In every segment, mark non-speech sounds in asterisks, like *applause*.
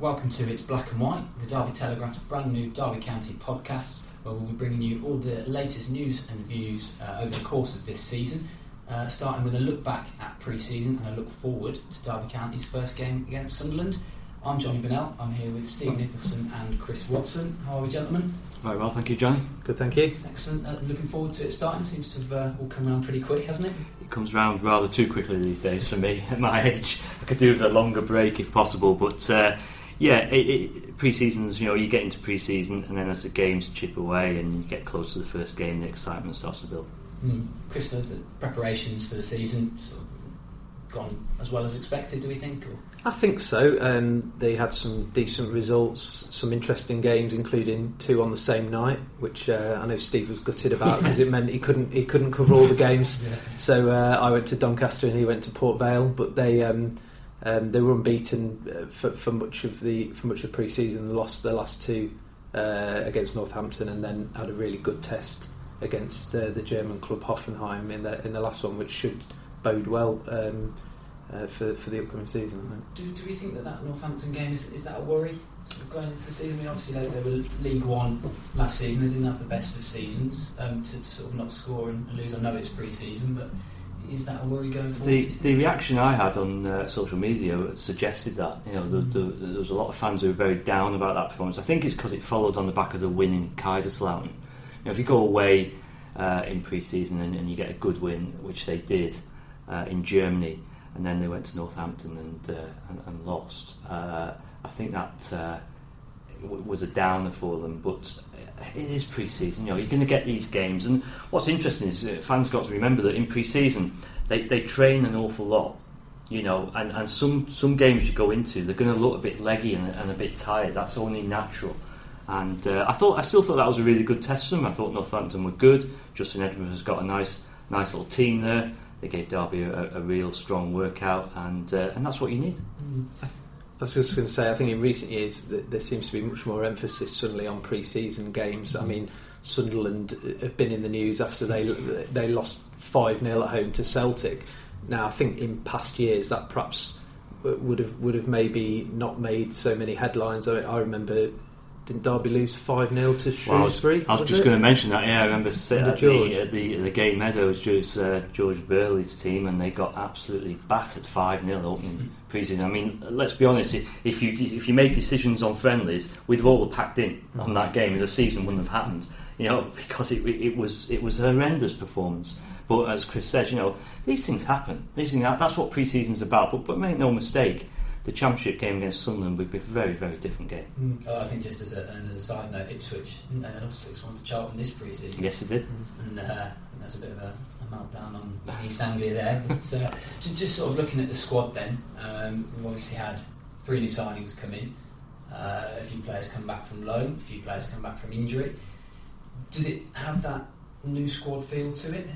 Welcome to It's Black and White, the Derby Telegraph's brand new Derby County podcast, where we'll be bringing you all the latest news and views uh, over the course of this season. Uh, starting with a look back at pre season and a look forward to Derby County's first game against Sunderland. I'm Johnny Bennell, I'm here with Steve Nicholson and Chris Watson. How are we, gentlemen? Very well, thank you, Johnny. Good, thank you. Excellent. Uh, looking forward to it starting. Seems to have uh, all come around pretty quick, hasn't it? It comes round rather too quickly these days for me *laughs* at my age. I could do with a longer break if possible, but uh, yeah, it, it, pre-seasons, you know, you get into pre-season and then as the games chip away and you get close to the first game, the excitement starts to build. Mm. Krista, the preparations for the season sort of gone as well as expected, do we think? Or? I think so. Um, they had some decent results, some interesting games, including two on the same night, which uh, I know Steve was gutted about *laughs* because yes. it meant he couldn't he couldn't cover all the games. *laughs* yeah. So uh, I went to Doncaster and he went to Port Vale, but they. Um, um, they were unbeaten uh, for, for, much of the for much of pre-season. They lost their last two uh, against Northampton, and then had a really good test against uh, the German club Hoffenheim in the in the last one, which should bode well um, uh, for for the upcoming season. Do, do we think that that Northampton game is is that a worry? Going into the season, I mean, obviously they, they were League One last season. They didn't have the best of seasons um, to, to, sort of not score and lose. I know it's pre-season, but is that a worry going forward? The, the reaction I had on uh, social media suggested that you know the, the, there was a lot of fans who were very down about that performance. I think it's because it followed on the back of the win in Kaiserslautern. You know, if you go away uh, in pre-season and, and, you get a good win, which they did uh, in Germany, and then they went to Northampton and uh, and, and, lost. Uh, I think that uh, was a downer for them, but it is pre-season. You know, you're going to get these games, and what's interesting is uh, fans got to remember that in pre-season they, they train an awful lot. You know, and, and some some games you go into, they're going to look a bit leggy and, and a bit tired. That's only natural. And uh, I thought I still thought that was a really good test for them. I thought Northampton were good. Justin Edwards has got a nice nice little team there. They gave Derby a, a real strong workout, and uh, and that's what you need. Mm. I was just going to say, I think in recent years there seems to be much more emphasis suddenly on pre-season games. I mm. mean, Sunderland uh, have been in the news after they they lost five 0 at home to Celtic. Now, I think in past years that perhaps uh, would have would have maybe not made so many headlines. I, I remember didn't Derby lose 5 0 to Shrewsbury? Well, I was, I was just going to mention that, yeah. I remember sitting at the, at the, the Gay Meadows, George, uh, George Burley's team, and they got absolutely battered 5 0 opening mm. pre-season. I mean, let's be honest, if you if you made decisions on friendlies, we'd have all packed in mm. on that game, and the season wouldn't have happened, you know, *laughs* because it, it, was, it was a horrendous performance. But as Chris says, you know, these things happen. These things, that's what pre-season's about. But, but make no mistake, the championship game against Sunderland would be a very, very different game. Mm. Oh, I think just as a, as a side note, Ipswich uh, lost 6 1 to Charlton this pre season. Yes, it did. And uh, that's a bit of a, a meltdown on East Anglia there. But uh, *laughs* just, just sort of looking at the squad then, um, we've obviously had three new signings come in, uh, a few players come back from loan, a few players come back from injury. Does it have that new squad feel to it?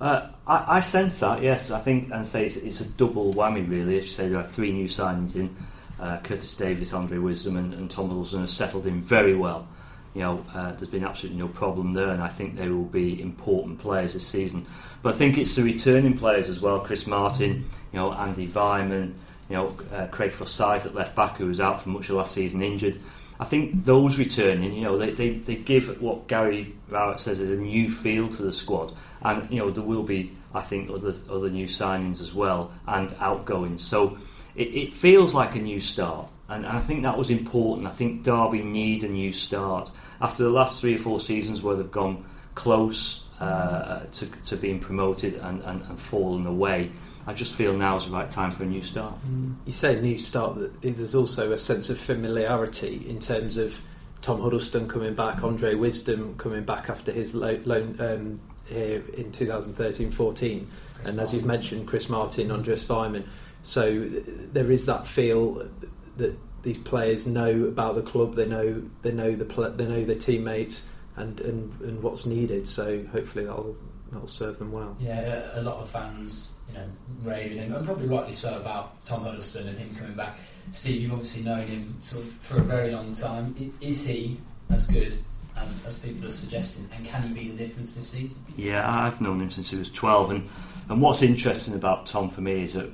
Uh, I, I, sense that, yes. I think, and say it's, it's, a double whammy, really. As you say, there are three new signings in. Uh, Curtis Davies, Andre Wisdom, and, and, Tom Huddlestone have settled in very well. You know, uh, there's been absolutely no problem there, and I think they will be important players this season. But I think it's the returning players as well. Chris Martin, you know, Andy Weimann, you know, uh, Craig Forsyth at left back, who was out for much of last season injured. I think those returning, you know, they, they, they give what Gary Rowett says is a new feel to the squad and you know there will be I think other other new signings as well and outgoings. So it, it feels like a new start, and, and, I think that was important. I think Derby need a new start after the last three or four seasons where they've gone close uh, to, to being promoted and, and, and fallen away. I just feel now is the right time for a new start. Mm. You say new start, but there's also a sense of familiarity in terms of Tom Huddlestone coming back, Andre Wisdom coming back after his loan um, here in 2013-14, and as you've mentioned, Chris Martin, Andreas Weimann. So there is that feel that these players know about the club. They know they know the they know their teammates and, and, and what's needed. So hopefully that'll that'll serve them well. Yeah, a, a lot of fans, you know, raving and, and probably rightly so about Tom Huddlestone and him coming back. Steve, you've obviously known him sort of for a very long time. Is he as good as, as people are suggesting, and can he be the difference this season? Yeah, I've known him since he was 12. And, and what's interesting about Tom for me is that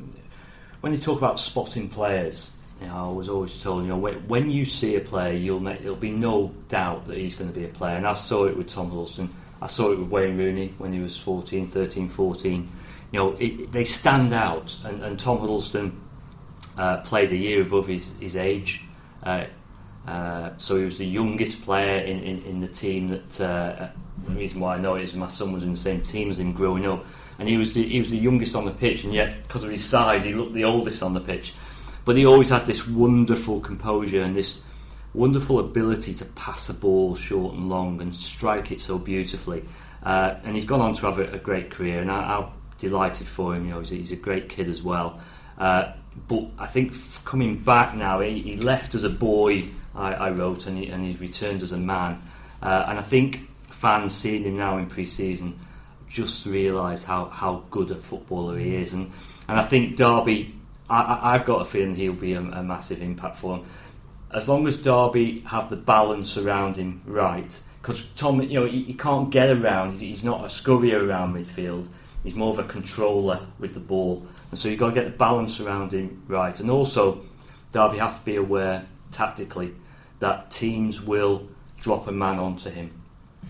when you talk about spotting players, you know, I was always told, you know, when, when you see a player, you'll make, there'll be no doubt that he's going to be a player. And I saw it with Tom Huddlestone. I saw it with Wayne Rooney when he was 14, 13, 14. You know, it, they stand out. And, and Tom Huddlestone uh, played a year above his, his age. Uh, uh, so he was the youngest player in, in, in the team that. Uh, the reason why I know it is my son was in the same team as him growing up, and he was the, he was the youngest on the pitch, and yet because of his size, he looked the oldest on the pitch. But he always had this wonderful composure and this wonderful ability to pass the ball short and long and strike it so beautifully. Uh, and he's gone on to have a, a great career, and I, I'm delighted for him. You know, he's, a- he's a great kid as well. Uh, but I think coming back now, he, he left as a boy. I, I wrote, and, he, and he's returned as a man. Uh, and I think fans seeing him now in pre-season just realise how, how good a footballer he is. And and I think Derby, I, I've got a feeling he'll be a, a massive impact for him. As long as Derby have the balance around him right, because Tom, you know, he, he can't get around. He's not a scurrier around midfield. He's more of a controller with the ball, and so you've got to get the balance around him right. And also, Derby have to be aware tactically that teams will drop a man onto him.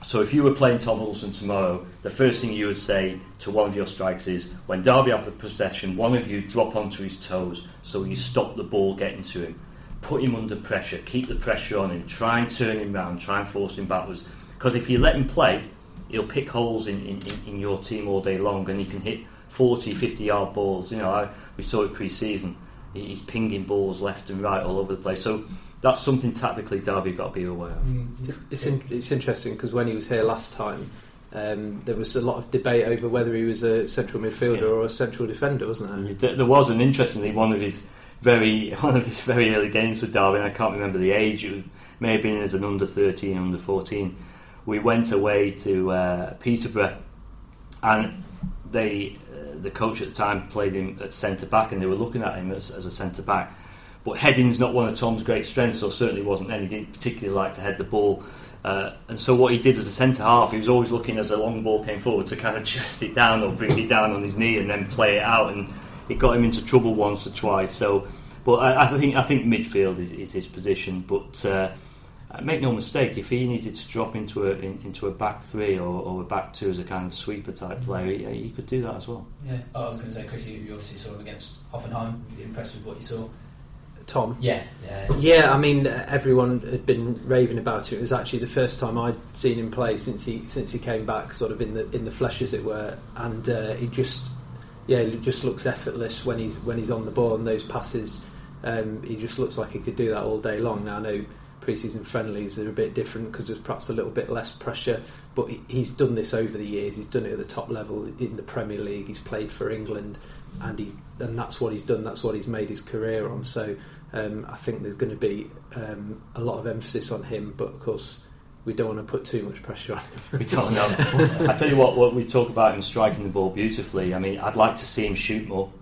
So if you were playing Tom Wilson tomorrow, the first thing you would say to one of your strikers is, when Derby have the possession, one of you drop onto his toes so you stop the ball getting to him. Put him under pressure, keep the pressure on him, try and turn him round, try and force him backwards. Because if you let him play, he'll pick holes in, in, in- your team all day long and he can hit 40, 50 yard balls. You know, I, we saw it pre season. He's pinging balls left and right all over the place. So that's something tactically Derby have got to be aware of. It's in, it's interesting because when he was here last time, um, there was a lot of debate over whether he was a central midfielder Yeah. or a central defender, wasn't there? There, there was, and interestingly, one of his very *laughs* one of his very early games with Derby. I can't remember the age. It may have been as an under thirteen, under fourteen. We went away to uh, Peterborough, and they uh, the coach at the time played him at centre back, and they were looking at him as, as a centre back. But heading's not one of Tom's great strengths, or certainly wasn't. And he didn't particularly like to head the ball. Uh, and so what he did as a centre half, he was always looking as a long ball came forward to kind of *laughs* chest it down or bring it down on his knee and then play it out. And it got him into trouble once or twice. So, but I, I think I think midfield is, is his position. But uh, make no mistake, if he needed to drop into a in, into a back three or, or a back two as a kind of sweeper type player, he, he could do that as well. Yeah, oh, I was going to say, Chris, you, you obviously saw him against Hoffenheim. Were you impressed with what you saw? Tom. Yeah, yeah. Yeah, I mean, everyone had been raving about it. It was actually the first time I'd seen him play since he since he came back, sort of in the in the flesh, as it were. And uh, he just, yeah, he just looks effortless when he's when he's on the ball and those passes. Um, he just looks like he could do that all day long. Now I know pre-season friendlies are a bit different because there's perhaps a little bit less pressure, but he, he's done this over the years. He's done it at the top level in the Premier League. He's played for England, and he's and that's what he's done. That's what he's made his career on. So. Um, I think there's going to be um, a lot of emphasis on him, but of course we don't want to put too much pressure on him. We don't know. *laughs* I tell you what, what we talk about him striking the ball beautifully. I mean, I'd like to see him shoot more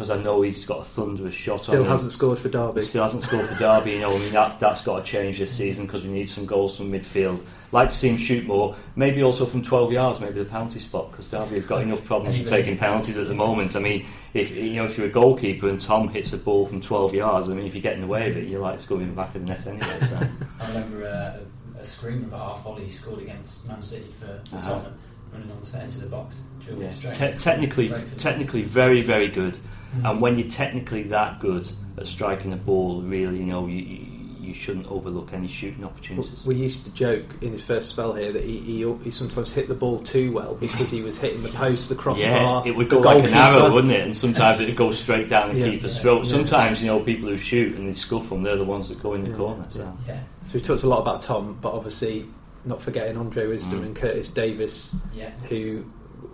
because I know he's got a thunderous shot. Still on hasn't scored for Derby. He still hasn't scored for Derby. You know, I mean that that's got to change this season because we need some goals from midfield. Like to see him shoot more, maybe also from 12 yards, maybe the penalty spot because Derby have got enough problems with taking penalties at the moment. I mean, if you know if you're a goalkeeper and Tom hits a ball from 12 yards, I mean if you get in the way of it, you're like scoring in the back of the net anyway. So. *laughs* I remember uh, a, a screamer of a half volley scored against Man City for, for Uh-huh. Tottenham, running on to into the box. Yeah. straight. Te- technically, Great for the- technically very very good. Mm. And when you're technically that good at striking a ball, really, you know, you, you, you shouldn't overlook any shooting opportunities. We used to joke in his first spell here that he, he, he sometimes hit the ball too well because he was hitting the post, the crossbar. yeah, it would go like an arrow, wouldn't it? And sometimes it would go straight down the Yeah. keeper's Yeah. throat. Yeah. Sometimes, you know, people who shoot and they scuff them, they're the ones that go in the Yeah. corner. So. yeah, So we talked a lot about Tom, but obviously not forgetting Andre Wisdom Mm. and Curtis Davies, yeah, who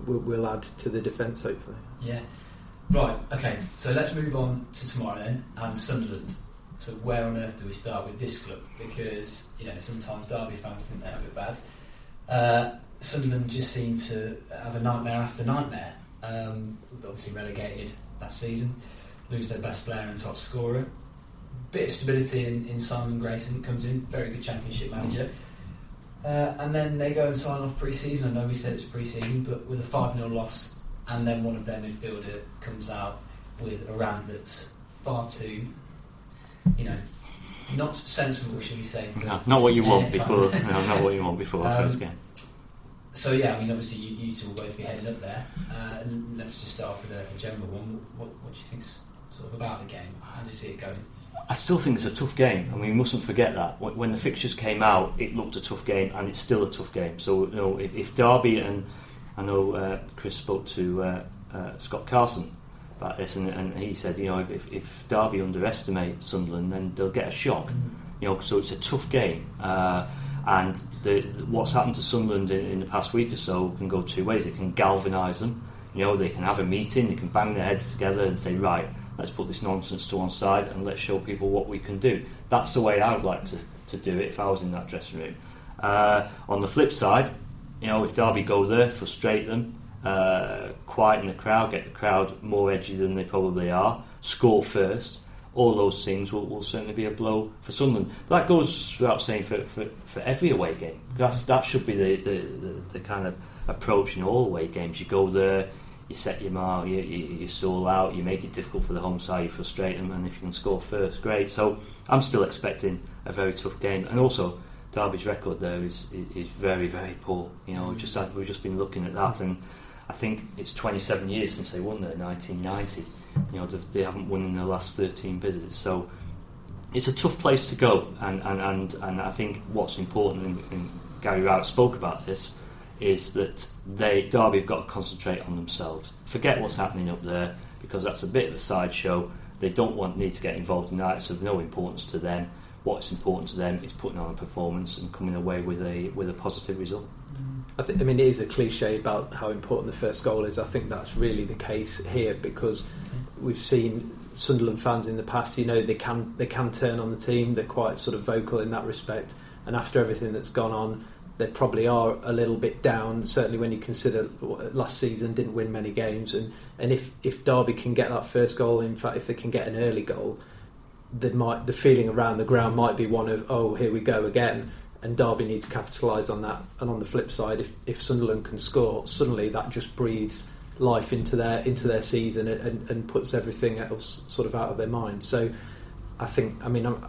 will, will add to the defence hopefully. yeah. Right, okay, so let's move on to tomorrow then, and Sunderland. so where on earth do we start with this club? Because you know sometimes Derby fans think they're a bit bad. Uh, Sunderland just seem to have a nightmare after nightmare. Um, obviously relegated last season, lose their best player and top scorer. Bit of stability in, in Simon Grayson comes in, very good Championship manager. Uh, and then they go and sign off pre-season. I know we said it's pre-season, but with a five 0 loss, and then one of their midfielder comes out with a round that's far too, you know, not sensible, should we say? No, not what you want before. No, not what you want before the Um, first game. So yeah, I mean, obviously you, you two will both be heading up there. Uh, let's just start off with a, a general one. What, what do you think's sort of about the game? How do you see it going? I still think it's a tough game. I mean, we mustn't forget that when when the fixtures came out, it looked a tough game, and it's still a tough game. So, you know, if, if Derby and I know uh, Chris spoke to uh, uh, Scott Carson about this, and, and he said, you know, if, if Derby underestimate Sunderland, then they'll get a shock. You know, so it's a tough game. Uh, and the, what's happened to Sunderland in, in the past week or so can go two ways. It can galvanise them. You know, they can have a meeting, they can bang their heads together and say, right, let's put this nonsense to one side and let's show people what we can do. That's the way I would like to, to do it if I was in that dressing room. Uh, on the flip side, you know, if Derby go there, frustrate them, uh, quieten the crowd, get the crowd more edgy than they probably are, score first, all those things will, will certainly be a blow for Sunderland. That goes without saying for, for, for every away game. That's, that should be the, the, the, the kind of approach in all away games. You go there, you set your mark, you, you, you stall out, you make it difficult for the home side, you frustrate them, and if you can score first, great. So I'm still expecting a very tough game. And also, Derby's record there is, is, very, very poor. You know, mm. just had, we've just been looking at that, and I think it's 27 years since they won there, 1990. You know, they, they haven't won in the last 13 visits. So it's a tough place to go, and, and, and, and I think what's important, and, Gary Rowett spoke about this, is that they Derby have got to concentrate on themselves. Forget what's happening up there because that's a bit of a sideshow. They don't want need to get involved in that. It's of no importance to them. What's important to them is putting on a performance and coming away with a with a positive result. I, I mean, it is a cliche about how important the first goal is. I think that's really the case here because we've seen Sunderland fans in the past. You know, they can they can turn on the team. They're quite sort of vocal in that respect. And after everything that's gone on, they probably are a little bit down. Certainly, when you consider last season didn't win many games, and and if if Derby can get that first goal, in fact, if they can get an early goal, they might the feeling around the ground might be one of oh here we go again. And Derby need to capitalise on that. And on the flip side, if, if Sunderland can score, suddenly that just breathes life into their into their season and, and puts everything else sort of out of their mind. So I think, I mean, I'm,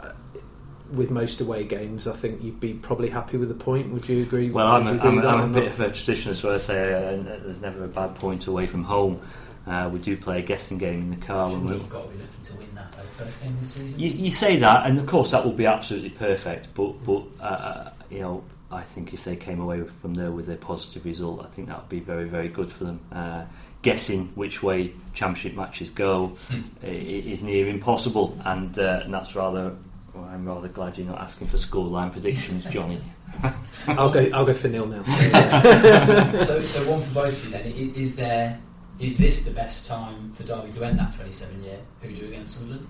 with most away games, I think you'd be probably happy with the point. Would you agree? Well, I'm would a, you agree I'm, with a, that I'm a bit of a traditionalist where I say uh, there's never a bad point away from home. Uh, we do play a guessing game in the car when we you've got to be looking to win that though, first game of the season. You, you say that, and of course that would be absolutely perfect. But but uh, you know, I think if they came away from there with a positive result, I think that would be very very good for them. Uh, guessing which way championship matches go Hmm. i- i- is near impossible, and, uh, and that's rather. Well, I'm rather glad you're not asking for scoreline predictions, Johnny. *laughs* I'll go. I'll go for nil now. *laughs* so, so one for both of you then. Is there is this the best time for Derby to end that 27 year hoodoo against Sunderland?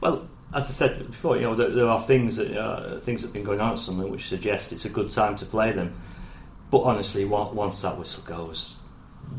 Well, as I said before, you know there, there are things that uh, things that have been going on at Sunderland which suggest it's a good time to play them. But honestly, once that whistle goes,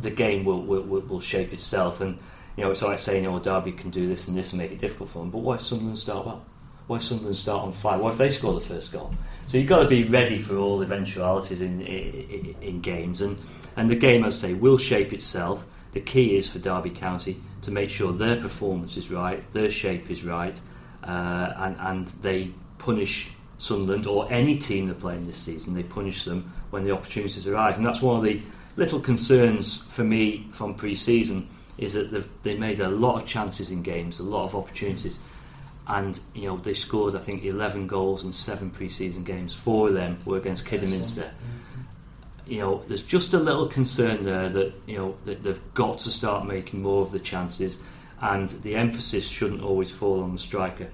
the game will will, will, shape itself. And you know, it's like saying, "Oh, Derby can do this and this and make it difficult for them." But why Sunderland start well? Why Sunderland start on fire? Why if they score the first goal? So you've got to be ready for all eventualities in in, in games, and and the game, as I say, will shape itself. The key is for Derby County to make sure their performance is right, their shape is right, uh, and and they punish Sunderland or any team they're playing this season. They punish them when the opportunities arise, and that's one of the little concerns for me from pre-season is that they've they made a lot of chances in games, a lot of opportunities, and you know they scored I think 11 goals in seven pre-season games. Four of them were against Kidderminster. You know, there's just a little concern there that you know that they've got to start making more of the chances, and the emphasis shouldn't always fall on the striker.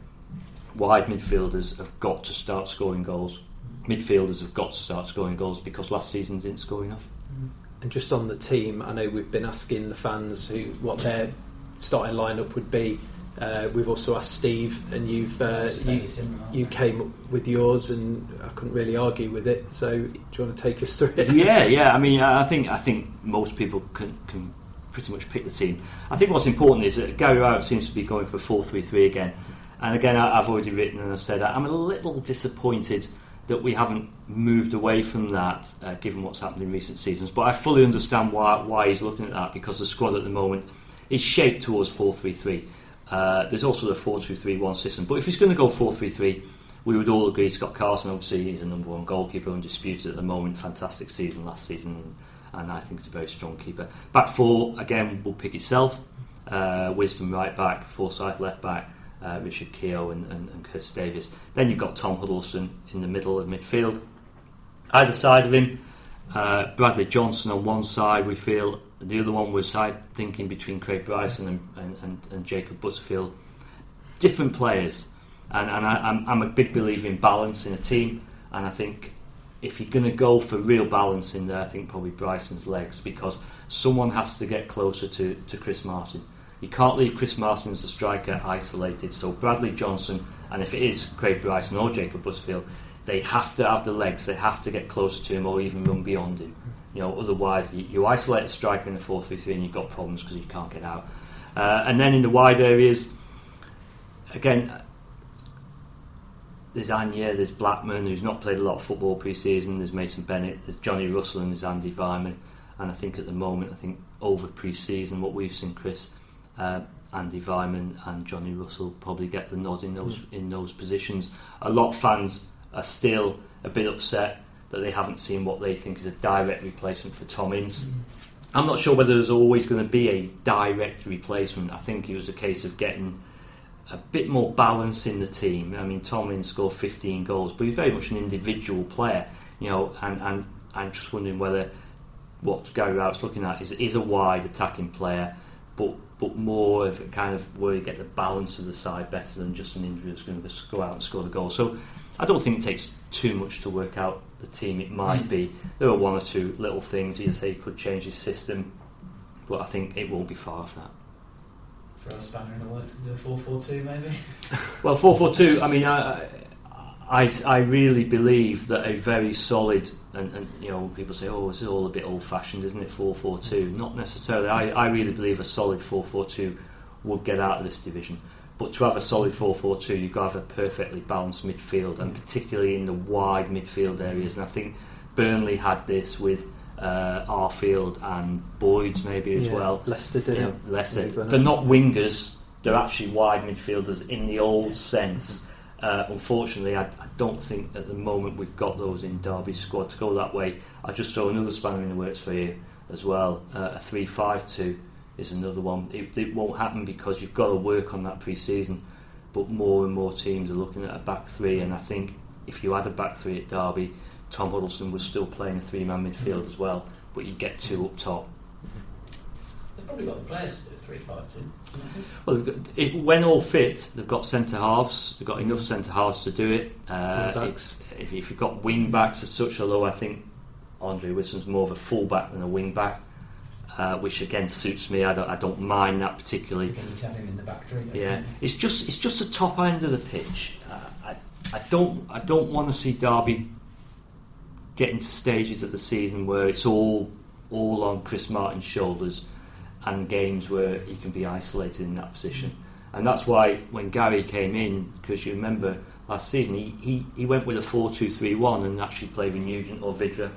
Wide midfielders have got to start scoring goals. Midfielders have got to start scoring goals because last season didn't score enough. Mm-hmm. And just on the team, I know we've been asking the fans who what their starting lineup would be, Uh, we've also asked Steve, and you've uh, you, you came up with yours, and I couldn't really argue with it. So, do you want to take us through it? yeah, *laughs* yeah. I mean, I think I think most people can, can pretty much pick the team. I think what's important is that Gary Rowett seems to be going for four three three again. And again, I, I've already written and I've said I'm a little disappointed that we haven't moved away from that, uh, given what's happened in recent seasons. But I fully understand why why he's looking at that because the squad at the moment is shaped towards four three three. Uh, there's also the four two three one system. But if he's going to go four three three, we would all agree Scott Carson, obviously, is a number one goalkeeper, undisputed at the moment. Fantastic season last season, and I think he's a very strong keeper. Back four, again, will pick itself. Uh, Wisdom right back, Forsyth left back, uh, Richard Keogh and, and, and Curtis Davies. Then you've got Tom Huddlestone in the middle of midfield. Either side of him, uh, Bradley Johnson on one side, we feel. The other one was side thinking between Craig Bryson and, and, and, and Jacob Butterfield. Different players, and, and I, I'm, I'm a big believer in balance in a team. And I think if you're going to go for real balance in there, I think probably Bryson's legs because someone has to get closer to, to Chris Martin. You can't leave Chris Martin as a striker isolated. So Bradley Johnson, and if it is Craig Bryson or Jacob Butterfield, they have to have the legs. They have to get closer to him or even run beyond him. You know, otherwise you, you isolate a striker in the four three three and you've got problems because you can't get out. Uh, and then in the wide areas, again, there's Anya, there's Blackman, who's not played a lot of football pre-season. There's Mason Bennett, there's Johnny Russell, and there's Andy Weimann. And I think at the moment, I think over pre-season, what we've seen, Chris, uh, Andy Weimann and Johnny Russell probably get the nod in those in those positions. A lot of fans are still a bit upset that they haven't seen what they think is a direct replacement for Tom Ince. Mm. I'm not sure whether there's always going to be a direct replacement. I think it was a case of getting a bit more balance in the team. I mean, Tom Ince scored 15 goals, but he's very much an individual player, you know. And, and I'm just wondering whether what Gary Rowett's looking at is is a wide attacking player, but but more of a kind of where you get the balance of the side better than just an injury that's going to go out and score the goal. So I don't think it takes too much to work out the team. It might Mm. be there are one or two little things. You say he could change his system, but I think it won't be far off that. Throw a spanner in the works and do a 4 4 2 maybe? *laughs* Well, four four two. I mean, I, I, I really believe that a very solid and, and you know people say, oh, this is all a bit old fashioned, isn't it? Four four two. Not necessarily. I, I really believe a solid four four two would get out of this division. But to have a solid 4 4 2, you've got to have a perfectly balanced midfield, and particularly in the wide midfield areas. And I think Burnley had this with uh, Arfield and Boyd's maybe as Yeah, well. Leicester did You know. Leicester. They're not wingers, they're actually wide midfielders in the old sense. Uh, unfortunately, I, I don't think at the moment we've got those in Derby's squad to go that way. I just saw another spanner in the works for you as well. Uh, a 3 5 2 is another one. It, it won't happen because you've got to work on that pre season, but more and more teams are looking at a back three, and I think if you had a back three at Derby, Tom Huddlestone was still playing a three man midfield as well, but you get two up top. They've probably got the players to do a 3 5 2. Well, got, it, when all fit, they've got centre halves. They've got enough centre halves to do it. Uh, Wing it's, if, if you've got wing backs as such, although I think Andre Wisdom's more of a full back than a wing back, uh, which again suits me. I don't, I don't mind that particularly. Again, you can have him in the back three. Yeah, it's just it's just the top end of the pitch. Uh, I I don't I don't want to see Derby getting to stages of the season where it's all all on Chris Martin's shoulders, and games where he can be isolated in that position. And that's why when Gary came in, because you remember last season, he, he, he went with a 4 2 3 1 and actually played with Nugent or Vydra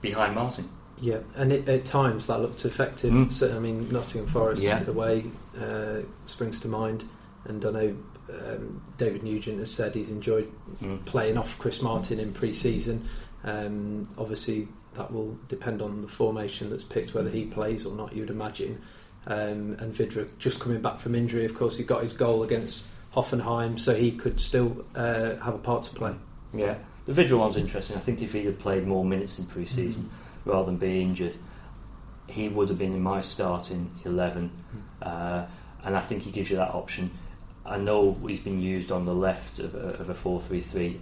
behind Martin. Yeah, and it, at times that looked effective. Mm. So, I mean, Nottingham Forest Yeah. away uh, springs to mind, and I know um, David Nugent has said he's enjoyed Mm. playing off Chris Martin in pre-season. Um, obviously, that will depend on the formation that's picked, whether he plays or not. You'd imagine. Um, and Vydra just coming back from injury, of course, he got his goal against Hoffenheim, so he could still uh, have a part to play. Yeah, the Vydra one's interesting. I think if he had played more minutes in pre Mm-hmm. Season rather than be injured, he would have been in my starting 11. Uh, and I think he gives you that option. I know he's been used on the left of a, of a 4 3 3.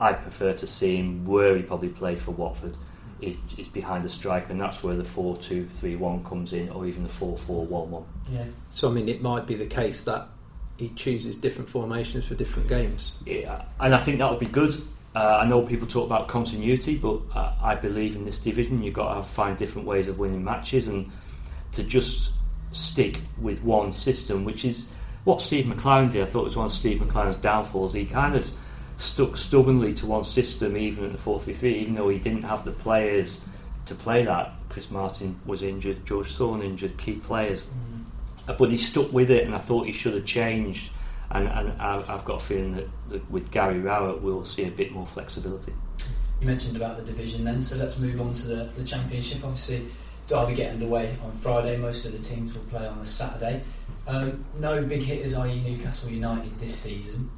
I prefer to see him where he probably played for Watford. Is, is behind the striker, and that's where the 4 2 3 1 comes in, or even the 4 4 1 1. Yeah. So, I mean, it might be the case that he chooses different formations for different games. Yeah, and I think that would be good. Uh, I know people talk about continuity, but uh, I believe in this division you've got to find different ways of winning matches and to just stick with one system, which is what Steve McClaren did. I thought it was one of Steve McClaren's downfalls. He kind of stuck stubbornly to one system, even in the 4 3 3, even though he didn't have the players to play that. Chris Martin was injured, George Thorne injured, key players. Mm. But he stuck with it, and I thought he should have changed. And, and I've got a feeling that, that with Gary Rowett, we'll see a bit more flexibility. You mentioned about the division then, so let's move on to the, the Championship. Obviously, Derby get underway on Friday. Most of the teams will play on the Saturday. Um, no big hitters, i.e., Newcastle United this season,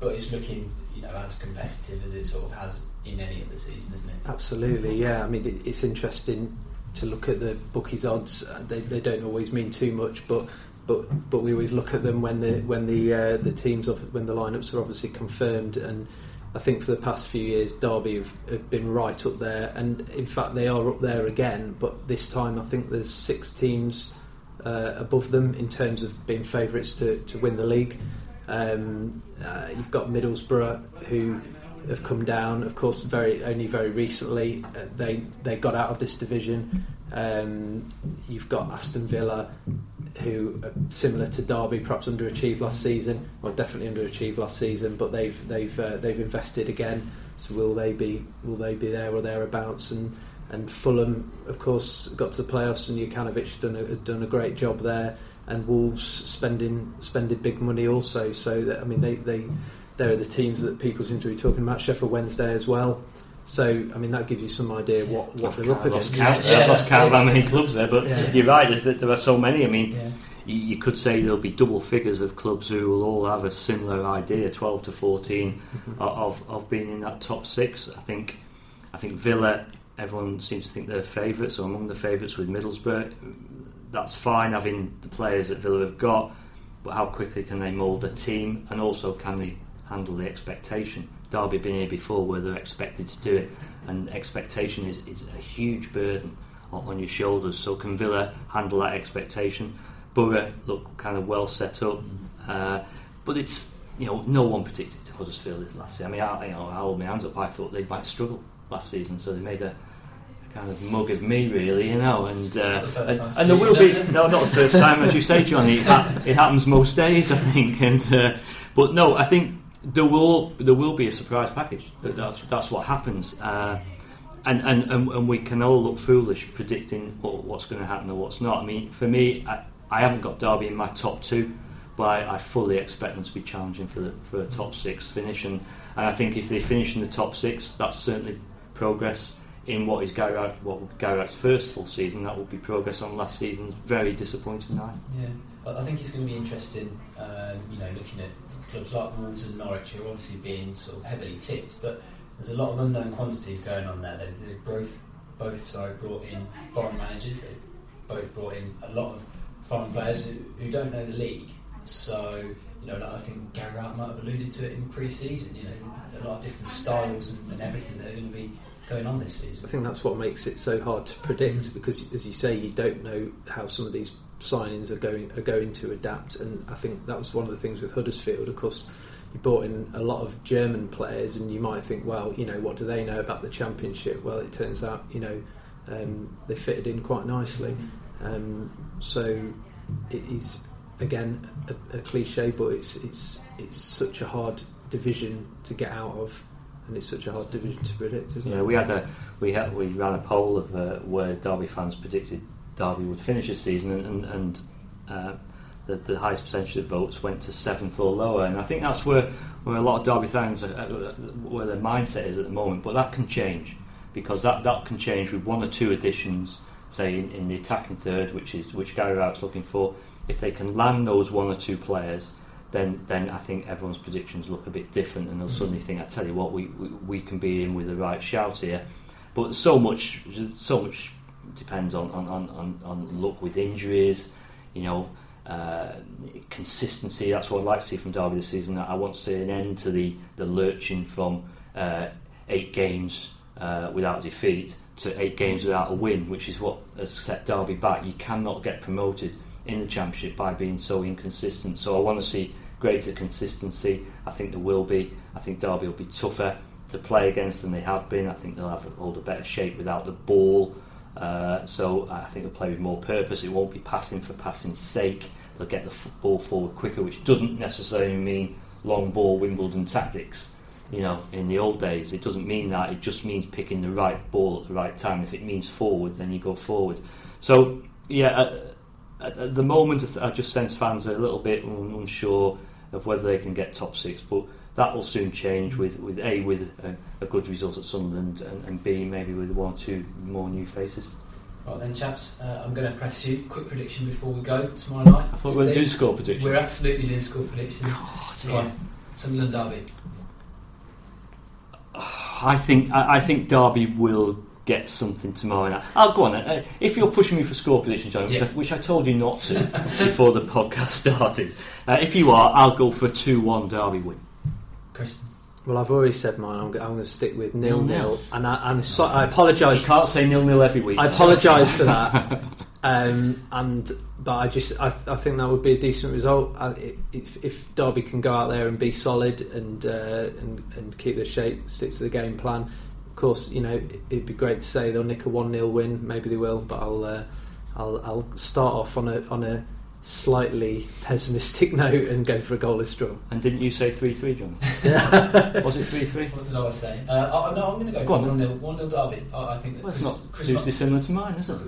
but it's looking you know as competitive as it sort of has in any other season, isn't it? Absolutely, yeah. I mean, it's interesting to look at the bookies odds. They, they don't always mean too much, but but but we always look at them when the when the uh, the teams of when the lineups are obviously confirmed and. I think for the past few years, Derby have, have been right up there, and in fact they are up there again. But this time, I think there's six teams uh, above them in terms of being favourites to, to win the league. Um, uh, you've got Middlesbrough who have come down. Of course, very only very recently uh, they they got out of this division. Um, you've got Aston Villa, who are similar to Derby, perhaps underachieved last season. Well, definitely underachieved last season, but they've they've uh, they've invested again. So will they be will they be there or thereabouts? And and Fulham, of course, got to the playoffs, and Jokanovic done a, done a great job there. And Wolves spending spending big money also. So that, I mean, they they they're the teams that people seem to be talking about. Sheffield Wednesday as well. So I mean that gives you some idea what, what they're up against. Count, yeah, I've lost count of how many clubs there, but yeah. you're right. There's, there are so many. I mean, yeah. you, you, could say there'll be double figures of clubs who will all have a similar idea, 12 to 14, mm-hmm. of of being in that top six. I think I think Villa. Everyone seems to think they're favourites, or among the favourites with Middlesbrough. That's fine, having the players that Villa have got, but how quickly can they mould a team, and also can they handle the expectation? Derby have been here before where they're expected to do it, and expectation is, is a huge burden on, your shoulders. So can Villa handle that expectation? Borough look kind of well set up, uh, but it's you know no one predicted to Huddersfield this last season. I mean, I, you know, I hold my hands up. I thought they might struggle last season, so they made a kind of mug of me, really, you know. And uh, and, and, there will be no, not the first time, as you say, Johnny. It happens most days, I think. And uh, but no, I think there will there will be a surprise package. That's that's what happens, uh, and, and, and and we can all look foolish predicting what, what's going to happen or what's not. I mean, for me, I, I haven't got Derby in my top two, but I, I, fully expect them to be challenging for the for a top six finish, and, and I think if they finish in the top six, that's certainly progress in what is Gary what Gary first full season. That will be progress on last season's very disappointing night. Yeah. I think it's going to be interesting, uh, you know, looking at clubs like Wolves and Norwich, who are obviously being sort of heavily tipped, but there's a lot of unknown quantities going on there. They, have both, both sorry, brought in foreign managers. They've both brought in a lot of foreign players who, who don't know the league. So, you know, like I think Gary might have alluded to it in pre-season. You know, a lot of different styles and, and everything that are going to be going on this season. I think that's what makes it so hard to predict because, as you say, you don't know how some of these signings are going are going to adapt. And I think that was one of the things with Huddersfield. Of course, you brought in a lot of German players, and you might think, well, you know, what do they know about the Championship? Well, it turns out, you know, um, they fitted in quite nicely. Um, so it is again a, a, cliche, but it's it's it's such a hard division to get out of. And it's such a hard division to predict, isn't yeah, it? we had a we had we ran a poll of uh, where Derby fans predicted Derby would finish the season, and, and, uh, the, the, highest percentage of votes went to seventh or lower. And I think that's where, where a lot of Derby fans, are, where their mindset is at the moment. But that can change because that, that can change with one or two additions, say in, in the attacking third, which is which Gary Rowett's looking for. If they can land those one or two players, then then I think everyone's predictions look a bit different, and they'll mm-hmm. suddenly think, I tell you what, we, we, we can be in with the right shout here. But so much so much depends on, on, on, on luck with injuries, you know, uh, consistency. That's what I'd like to see from Derby this season. I want to see an end to the, the lurching from uh, eight games uh, without defeat to eight games without a win, which is what has set Derby back. You cannot get promoted in the Championship by being so inconsistent. So I want to see greater consistency. I think there will be. I think Derby will be tougher to play against than they have been. I think they'll have hold a better shape without the ball. Uh, so I think they'll play with more purpose. It won't be passing for passing's sake. They'll get the ball forward quicker, which doesn't necessarily mean long ball Wimbledon tactics. You know, in the old days, it doesn't mean that. It just means picking the right ball at the right time. If it means forward, then you go forward. So yeah, at, at the moment, I just sense fans are a little bit unsure of whether they can get top six, but that will soon change with, with A, with a, a good result at Sunderland, and, and, B, maybe with one or two more new faces. Right then, chaps, uh, I'm going to press you. Quick prediction before we go tomorrow night. I thought we were doing score predictions. We're absolutely doing score predictions. God, right. Sunderland Derby. I think I, I think Derby will get something tomorrow night. I'll go on. Uh, if you're pushing me for score predictions, John, yeah. which, I, which, I, told you not to *laughs* before the podcast started, uh, if you are, I'll go for a two-one Derby win. Well, I've already said mine. I'm, I'm going to stick with nil nil, and I, am so, I apologise. You can't say nil nil every week. I apologise for that. *laughs* Um, and but I just I, I, think that would be a decent result. I, if, if, Derby can go out there and be solid and, uh, and and keep their shape, stick to the game plan. Of course, you know it'd be great to say they'll nick a one 0 win. Maybe they will, but I'll uh, I'll, I'll start off on a on a slightly pessimistic *laughs* note and go for a goalless draw. And didn't you say 3 3, John? *laughs* *laughs* Was it 3 3? What did I say? Uh, oh, no, I'm going to go, go for 1 0 1 0 Derby. I think that well, Chris, not Chris too Martin, dissimilar to mine, is it?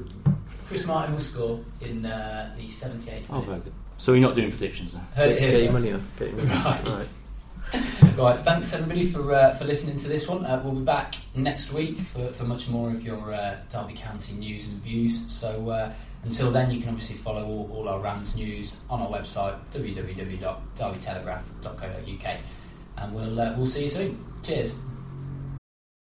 Chris Martin will score in uh, the 78th. Oh, very good. So we're not doing predictions then? Heard it here. Get your money up. Get your money right. right. right, thanks everybody for uh, for listening to this one. Uh, we'll be back next week for, for much more of your uh, Derby County news and views. So uh, until then, you can obviously follow all, all our Rams news on our website www.derbytelegraph.co.uk, and we'll uh, we'll see you soon. Cheers.